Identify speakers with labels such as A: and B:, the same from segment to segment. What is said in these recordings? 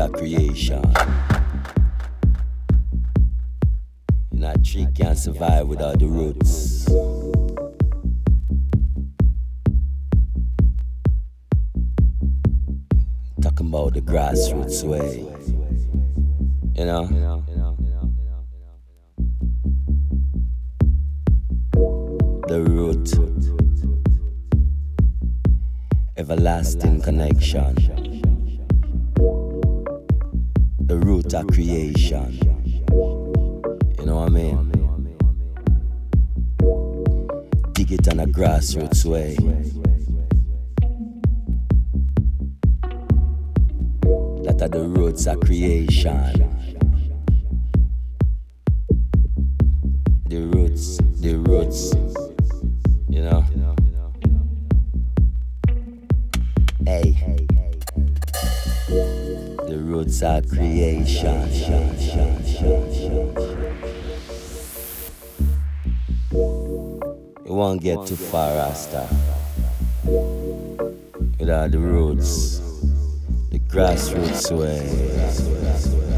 A: a creation. You know, a tree can't survive without the roots. Talking about the grassroots way. You know? The root. Everlasting connection the root of creation. You know what I mean? Dig it on a grassroots way. That are the roots of creation. It won't get too far, Rasta. are the roots, the grassroots way.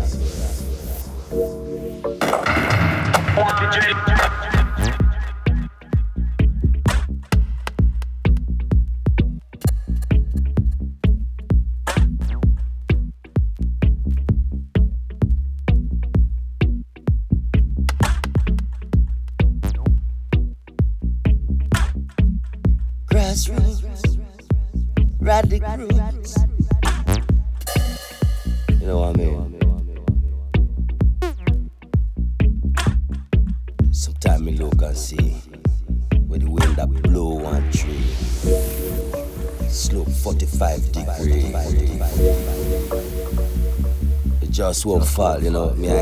A: you know. Me, I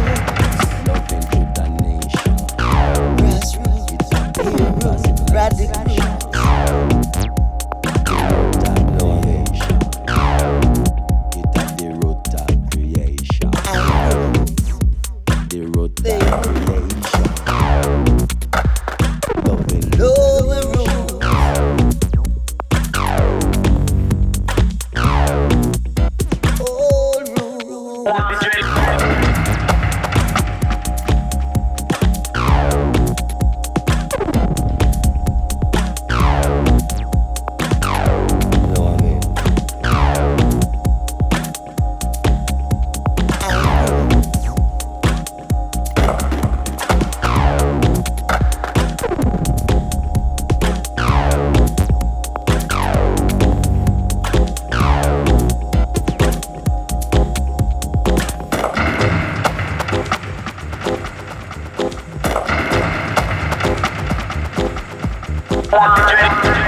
A: One,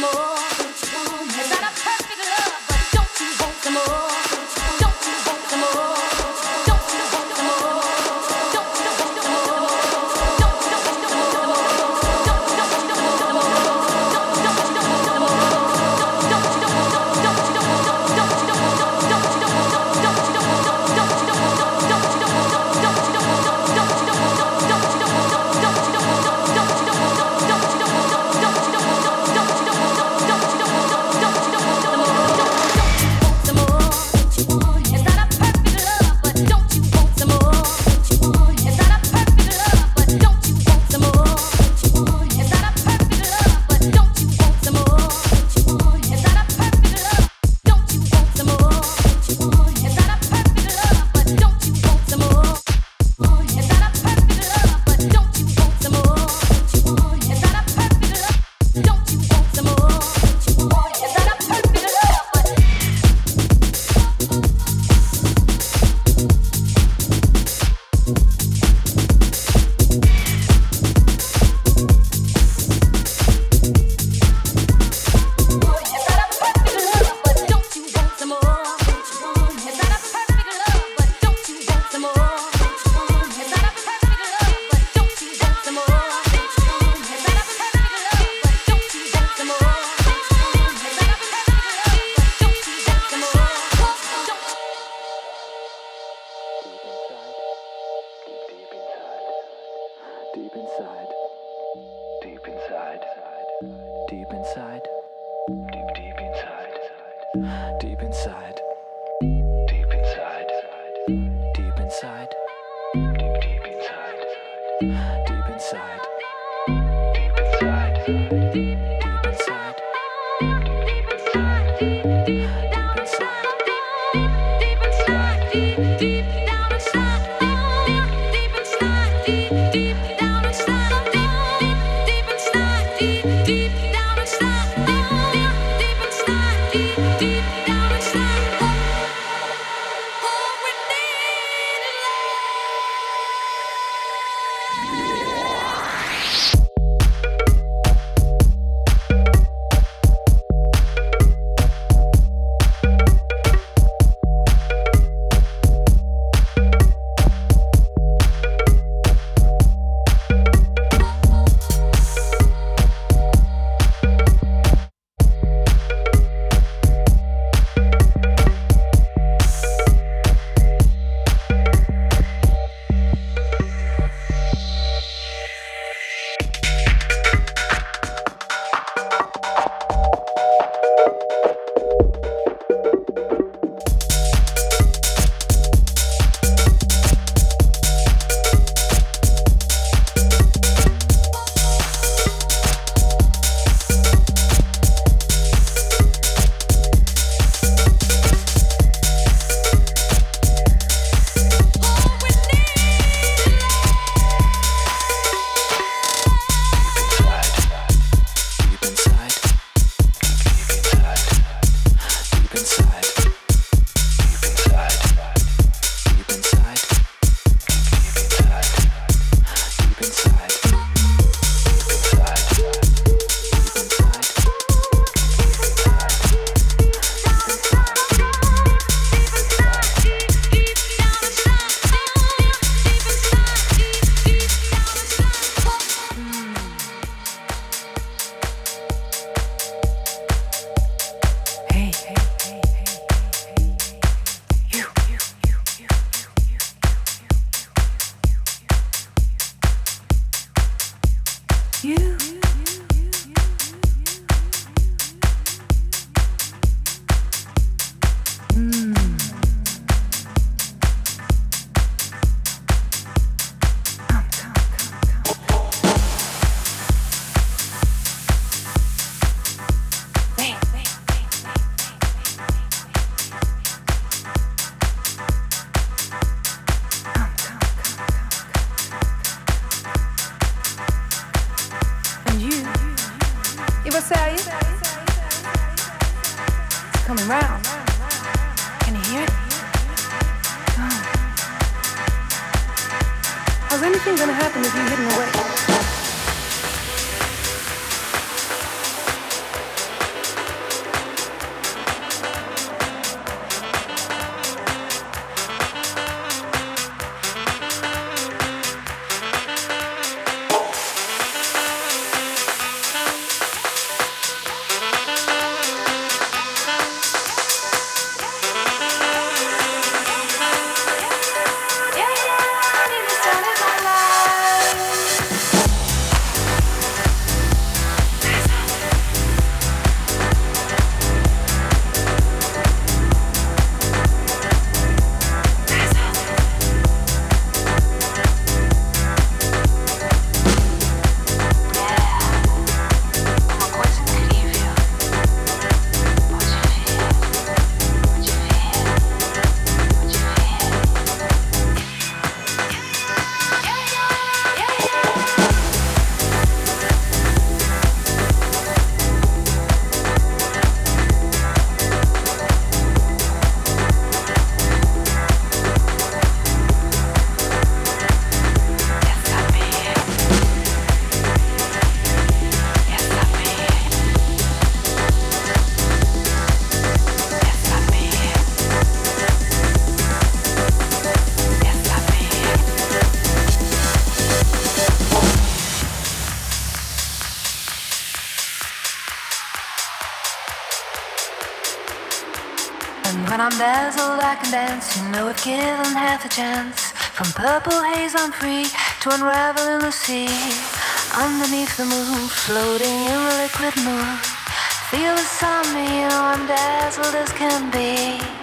A: inside,
B: anything gonna happen if
A: you
C: hidden away? Given half a chance. From purple haze I'm free to unravel in the sea. Underneath the moon, floating in the liquid moon. Feel the sun, you know I'm dazzled as can be,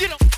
D: you know.